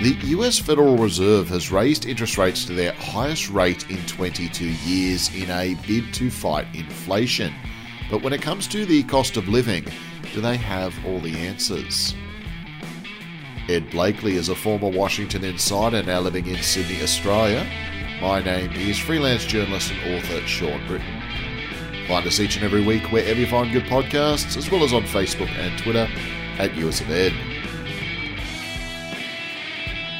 The US Federal Reserve has raised interest rates to their highest rate in 22 years in a bid to fight inflation. But when it comes to the cost of living, do they have all the answers? Ed Blakely is a former Washington insider now living in Sydney, Australia. My name is freelance journalist and author Sean Britton. Find us each and every week wherever you find good podcasts, as well as on Facebook and Twitter at US of Ed.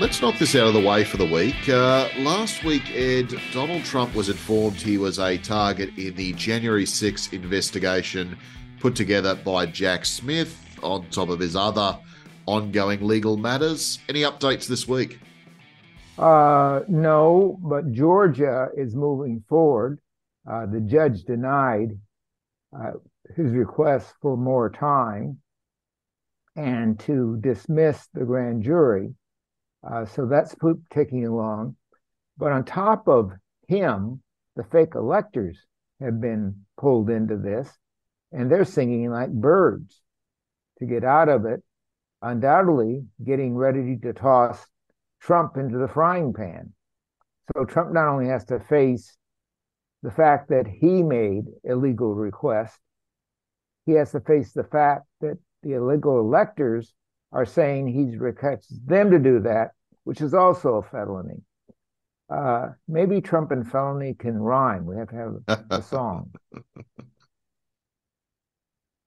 Let's knock this out of the way for the week. Uh, last week, Ed, Donald Trump was informed he was a target in the January 6 investigation put together by Jack Smith on top of his other ongoing legal matters. Any updates this week? Uh, no, but Georgia is moving forward. Uh, the judge denied uh, his request for more time and to dismiss the grand jury. Uh, so that's poop taking along. But on top of him, the fake electors have been pulled into this, and they're singing like birds to get out of it, undoubtedly getting ready to toss Trump into the frying pan. So Trump not only has to face the fact that he made illegal requests, he has to face the fact that the illegal electors are saying he's requested them to do that, which is also a felony. Uh, maybe Trump and felony can rhyme. We have to have a song.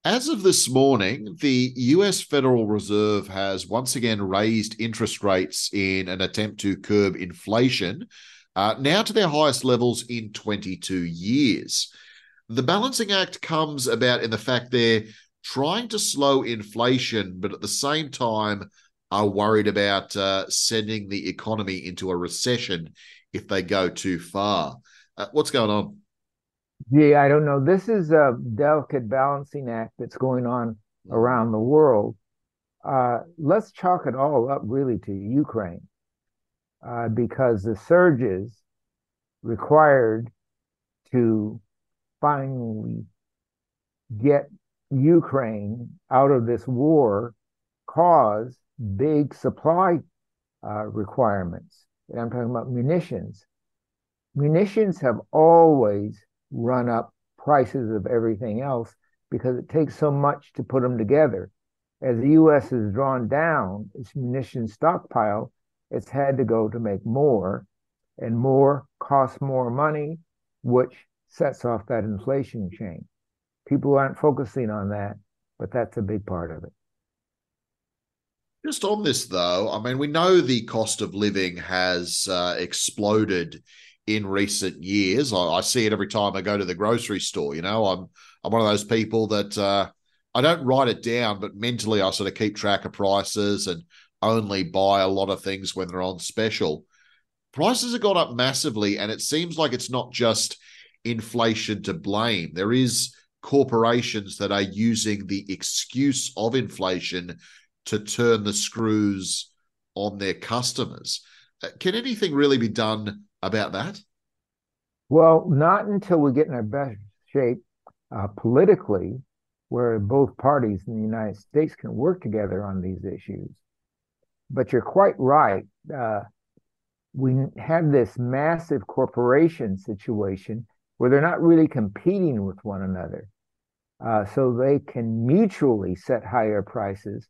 As of this morning, the US Federal Reserve has once again raised interest rates in an attempt to curb inflation, uh, now to their highest levels in 22 years. The balancing act comes about in the fact they're trying to slow inflation, but at the same time are worried about uh, sending the economy into a recession if they go too far. Uh, what's going on? Yeah, I don't know. This is a delicate balancing act that's going on around the world. Uh, let's chalk it all up really to Ukraine, uh, because the surges required to finally get Ukraine out of this war caused big supply uh, requirements. And I'm talking about munitions. Munitions have always run up prices of everything else because it takes so much to put them together. As the U.S. has drawn down its munition stockpile, it's had to go to make more, and more costs more money, which sets off that inflation chain. People aren't focusing on that, but that's a big part of it. Just on this, though, I mean, we know the cost of living has uh, exploded in recent years. I, I, see it every time I go to the grocery store. You know, I'm I'm one of those people that uh, I don't write it down, but mentally I sort of keep track of prices and only buy a lot of things when they're on special. Prices have gone up massively, and it seems like it's not just inflation to blame. There is corporations that are using the excuse of inflation to turn the screws on their customers. Uh, can anything really be done about that? Well, not until we get in our best shape uh, politically, where both parties in the United States can work together on these issues. But you're quite right. Uh, we have this massive corporation situation where they're not really competing with one another. Uh, so they can mutually set higher prices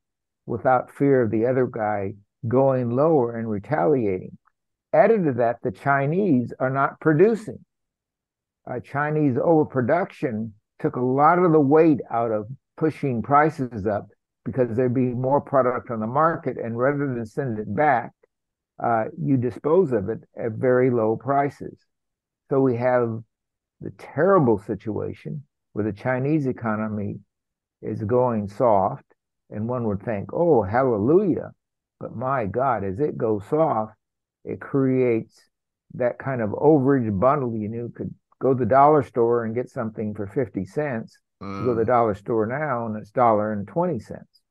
without fear of the other guy going lower and retaliating. Added to that, the Chinese are not producing. Uh, Chinese overproduction took a lot of the weight out of pushing prices up because there'd be more product on the market. And rather than send it back, uh, you dispose of it at very low prices. So we have the terrible situation where the Chinese economy is going soft and one would think, oh, hallelujah. But my God, as it goes soft, it creates that kind of overage bundle. You know, could go to the dollar store and get something for 50 cents. Mm. go to the mm. dollar store now and it's dollar and 20 cents.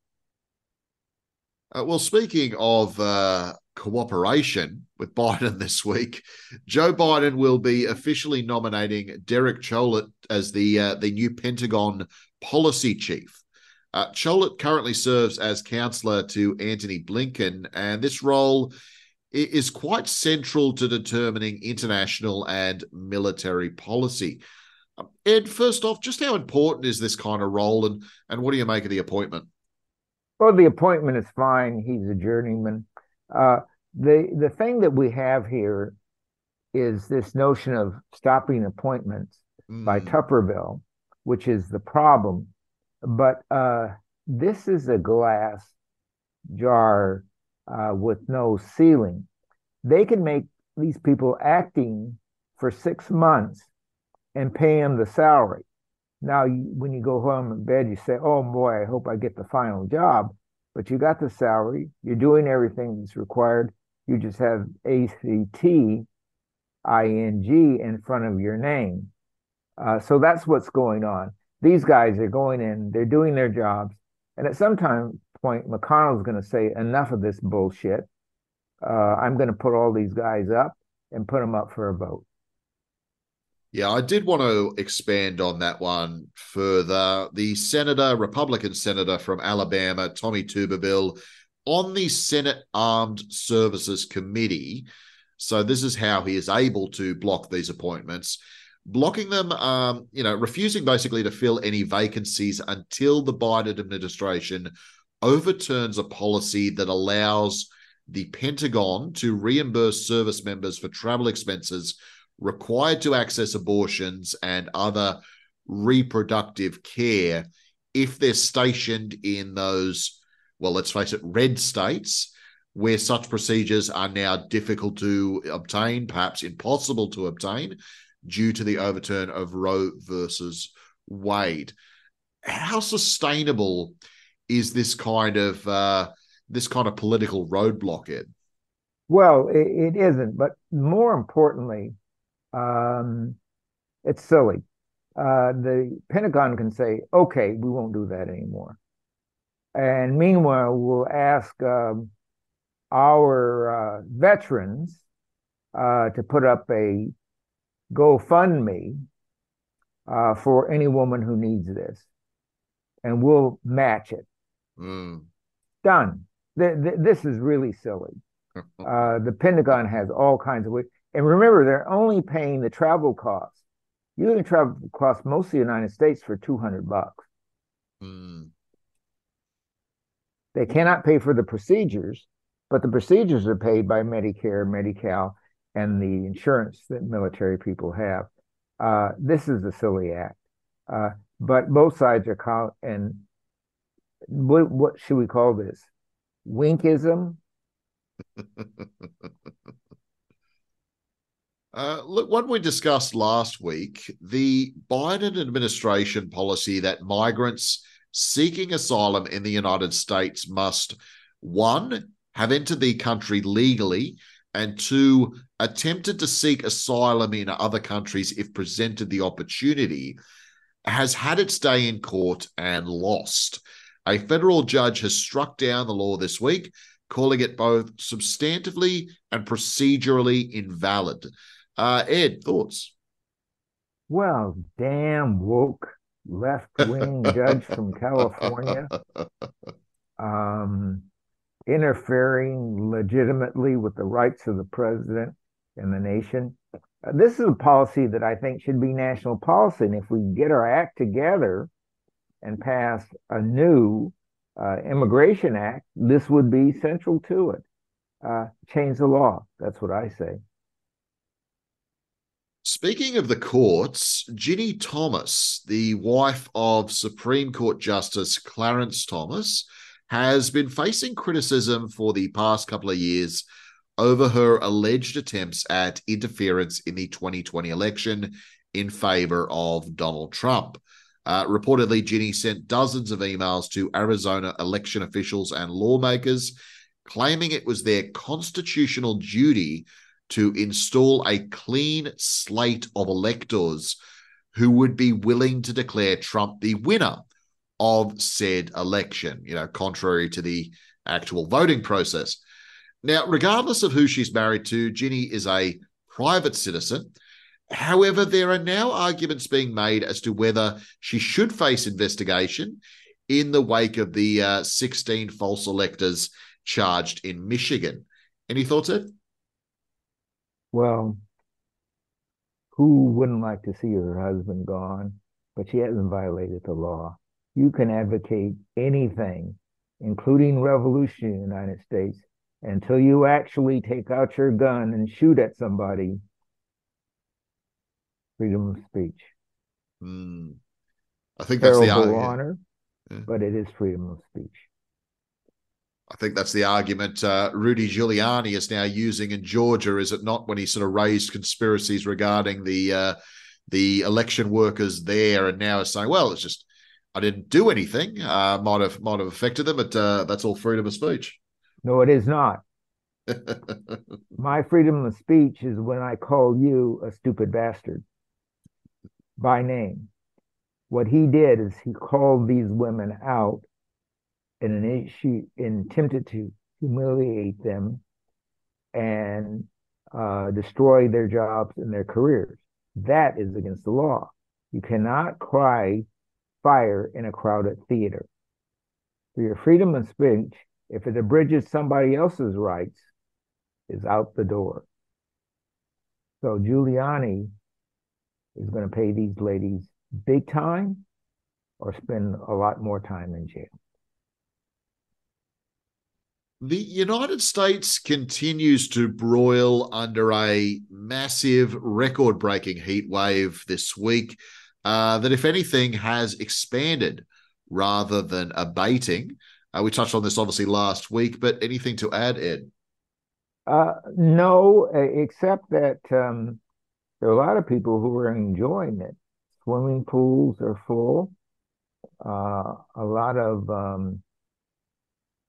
Uh, well, speaking of uh, cooperation with Biden this week, Joe Biden will be officially nominating Derek Chollet as the uh, the new Pentagon policy chief. Uh, Chollet currently serves as counselor to Antony Blinken, and this role is quite central to determining international and military policy. Um, Ed, first off, just how important is this kind of role, and and what do you make of the appointment? Well, the appointment is fine. He's a journeyman. Uh, the the thing that we have here is this notion of stopping appointments mm. by Tuberville, which is the problem. But uh, this is a glass jar uh, with no ceiling. They can make these people acting for six months and pay them the salary. Now, you, when you go home in bed, you say, "Oh boy, I hope I get the final job." But you got the salary. You're doing everything that's required. You just have ACT ing in front of your name. Uh, so that's what's going on. These guys are going in, they're doing their jobs, and at some time point, McConnell's going to say, "Enough of this bullshit. Uh, I'm going to put all these guys up and put them up for a vote." Yeah, I did want to expand on that one further. The senator, Republican senator from Alabama, Tommy Tuberville, on the Senate Armed Services Committee. So this is how he is able to block these appointments, blocking them, um, you know, refusing basically to fill any vacancies until the Biden administration overturns a policy that allows the Pentagon to reimburse service members for travel expenses required to access abortions and other reproductive care if they're stationed in those, well, let's face it, red states where such procedures are now difficult to obtain, perhaps impossible to obtain, due to the overturn of Roe versus Wade. How sustainable is this kind of uh, this kind of political roadblock, Ed? Well, it, it isn't, but more importantly, um, it's silly. Uh, the Pentagon can say, "Okay, we won't do that anymore," and meanwhile, we'll ask um, our uh, veterans uh, to put up a GoFundMe uh, for any woman who needs this, and we'll match it. Mm. Done. Th- th- this is really silly. Uh, the Pentagon has all kinds of ways. And remember, they're only paying the travel costs. You can travel across most of the United States for 200 bucks. Mm. They cannot pay for the procedures, but the procedures are paid by Medicare, Medi-Cal, and the insurance that military people have. Uh, this is a silly act, uh, but both sides are caught. And what, what should we call this? Winkism. Uh, look, what we discussed last week, the Biden administration policy that migrants seeking asylum in the United States must one have entered the country legally, and two, attempted to seek asylum in other countries if presented the opportunity, has had its day in court and lost. A federal judge has struck down the law this week, calling it both substantively and procedurally invalid. Uh, Ed, thoughts? Well, damn woke left wing judge from California. Um, interfering legitimately with the rights of the president and the nation. Uh, this is a policy that I think should be national policy. And if we get our act together and pass a new uh, immigration act, this would be central to it. Uh, change the law. That's what I say. Speaking of the courts, Ginny Thomas, the wife of Supreme Court Justice Clarence Thomas, has been facing criticism for the past couple of years over her alleged attempts at interference in the 2020 election in favor of Donald Trump. Uh, reportedly, Ginny sent dozens of emails to Arizona election officials and lawmakers, claiming it was their constitutional duty to install a clean slate of electors who would be willing to declare Trump the winner of said election, you know, contrary to the actual voting process. Now, regardless of who she's married to, Ginny is a private citizen. However, there are now arguments being made as to whether she should face investigation in the wake of the uh, 16 false electors charged in Michigan. Any thoughts, Ed? Well, who wouldn't like to see her husband gone? But she hasn't violated the law. You can advocate anything, including revolution in the United States, until you actually take out your gun and shoot at somebody. Freedom of speech. Mm. I think that's Terrible the honor, yeah. but it is freedom of speech. I think that's the argument uh, Rudy Giuliani is now using in Georgia, is it not? When he sort of raised conspiracies regarding the uh, the election workers there, and now is saying, "Well, it's just I didn't do anything. Uh, might have might have affected them, but uh, that's all freedom of speech." No, it is not. My freedom of speech is when I call you a stupid bastard by name. What he did is he called these women out in an issue and attempted to humiliate them and uh, destroy their jobs and their careers. That is against the law. You cannot cry fire in a crowded theater. For your freedom of speech, if it abridges somebody else's rights, is out the door. So Giuliani is going to pay these ladies big time or spend a lot more time in jail. The United States continues to broil under a massive record breaking heat wave this week uh, that, if anything, has expanded rather than abating. Uh, we touched on this obviously last week, but anything to add, Ed? Uh, no, except that um, there are a lot of people who are enjoying it. Swimming pools are full. Uh, a lot of um,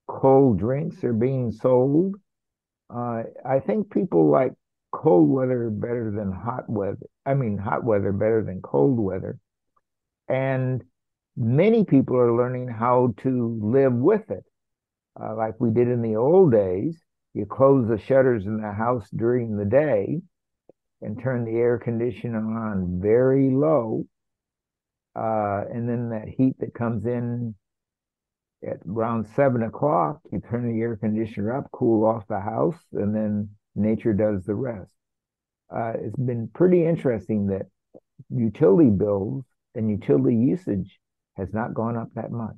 cold drinks are being sold. Uh, I think people like cold weather better than hot weather. I mean, hot weather better than cold weather. And many people are learning how to live with it. Uh, like we did in the old days, you close the shutters in the house during the day and turn the air conditioner on very low. Uh, and then that heat that comes in at around seven o'clock, you turn the air conditioner up, cool off the house, and then nature does the rest. Uh, it's been pretty interesting that utility bills and utility usage has not gone up that much.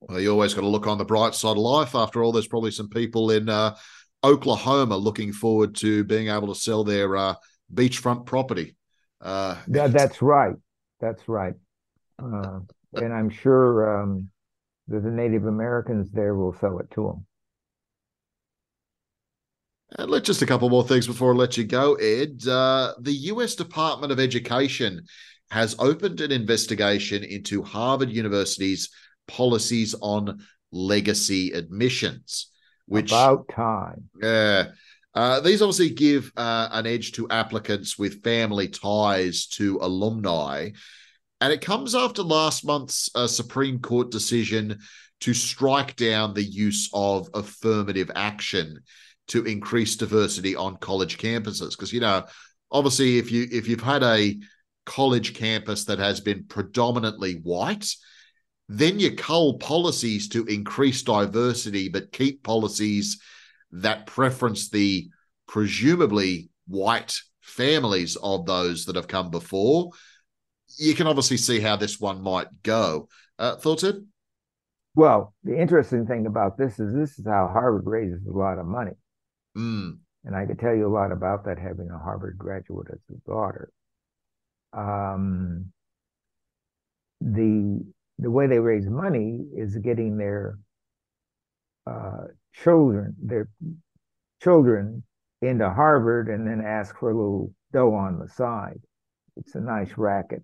Well, you always got to look on the bright side of life. After all, there's probably some people in uh, Oklahoma looking forward to being able to sell their uh, beachfront property. Uh, yeah, that's right. That's right. Uh, and I'm sure um, that the Native Americans there will sell it to them. And let just a couple more things before I let you go, Ed. Uh, the U.S. Department of Education has opened an investigation into Harvard University's policies on legacy admissions. Which about time. Yeah. Uh, these obviously give uh, an edge to applicants with family ties to alumni. And it comes after last month's uh, Supreme Court decision to strike down the use of affirmative action to increase diversity on college campuses. Because, you know, obviously if you if you've had a college campus that has been predominantly white, then you cull policies to increase diversity, but keep policies that preference the presumably white families of those that have come before you can obviously see how this one might go. Uh, thoughts, Ed? Well, the interesting thing about this is this is how Harvard raises a lot of money. Mm. And I could tell you a lot about that having a Harvard graduate as a daughter. Um, the the way they raise money is getting their uh, children their children into Harvard and then ask for a little dough on the side. It's a nice racket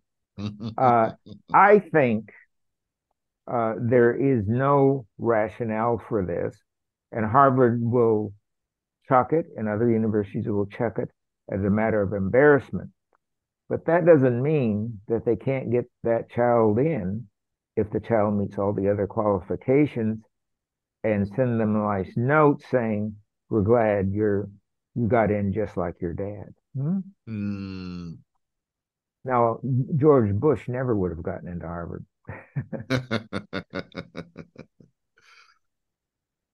uh, I think uh, there is no rationale for this, and Harvard will chuck it, and other universities will check it as a matter of embarrassment. But that doesn't mean that they can't get that child in if the child meets all the other qualifications and send them a nice note saying, We're glad you're you got in just like your dad. Hmm? Mm. Now, George Bush never would have gotten into Harvard.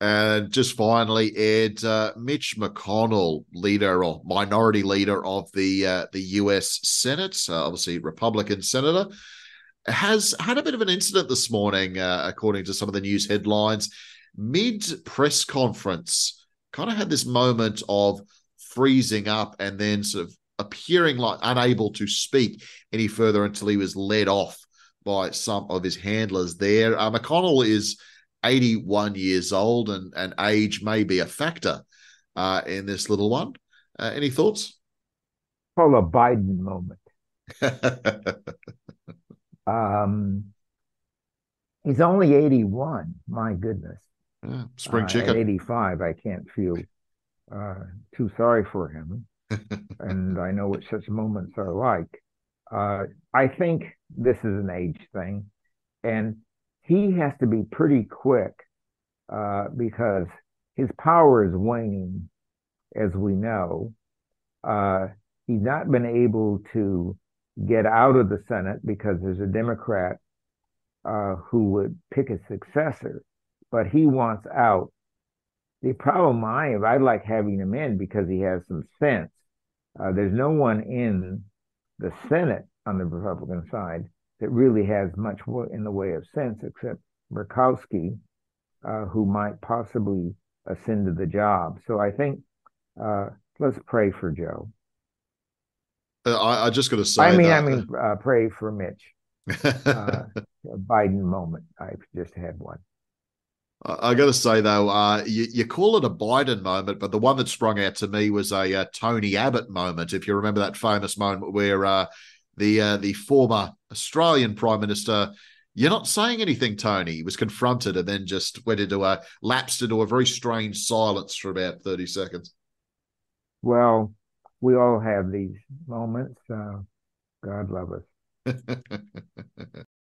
and just finally, Ed, uh, Mitch McConnell, leader or minority leader of the uh, the U.S. Senate, uh, obviously Republican senator, has had a bit of an incident this morning, uh, according to some of the news headlines. Mid press conference, kind of had this moment of freezing up and then sort of appearing like unable to speak any further until he was led off by some of his handlers there. Uh, McConnell is 81 years old, and, and age may be a factor uh, in this little one. Uh, any thoughts? Call a Biden moment. um, he's only 81. My goodness. Yeah, spring uh, chicken. At 85, I can't feel uh, too sorry for him. And I know what such moments are like. Uh, I think this is an age thing. And he has to be pretty quick uh, because his power is waning, as we know. Uh, he's not been able to get out of the Senate because there's a Democrat uh, who would pick a successor, but he wants out. The problem I have, I like having him in because he has some sense. Uh, there's no one in the Senate on the Republican side that really has much in the way of sense except Murkowski, uh, who might possibly ascend to the job. So I think uh, let's pray for Joe. Uh, I, I just got to say. I mean, that. I mean, uh, pray for Mitch. Uh, Biden moment. I've just had one. I got to say though, uh, you, you, call it a Biden moment, but the one that sprung out to me was a, a Tony Abbott moment. If you remember that famous moment where uh, the uh, the former Australian Prime Minister, you're not saying anything, Tony. He was confronted and then just went into a lapsed into a very strange silence for about thirty seconds. Well, we all have these moments. Uh, God love us.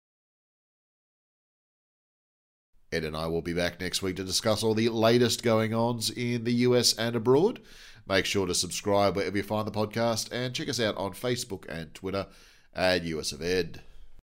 Ed and I will be back next week to discuss all the latest going ons in the US and abroad. Make sure to subscribe wherever you find the podcast and check us out on Facebook and Twitter at US of Ed.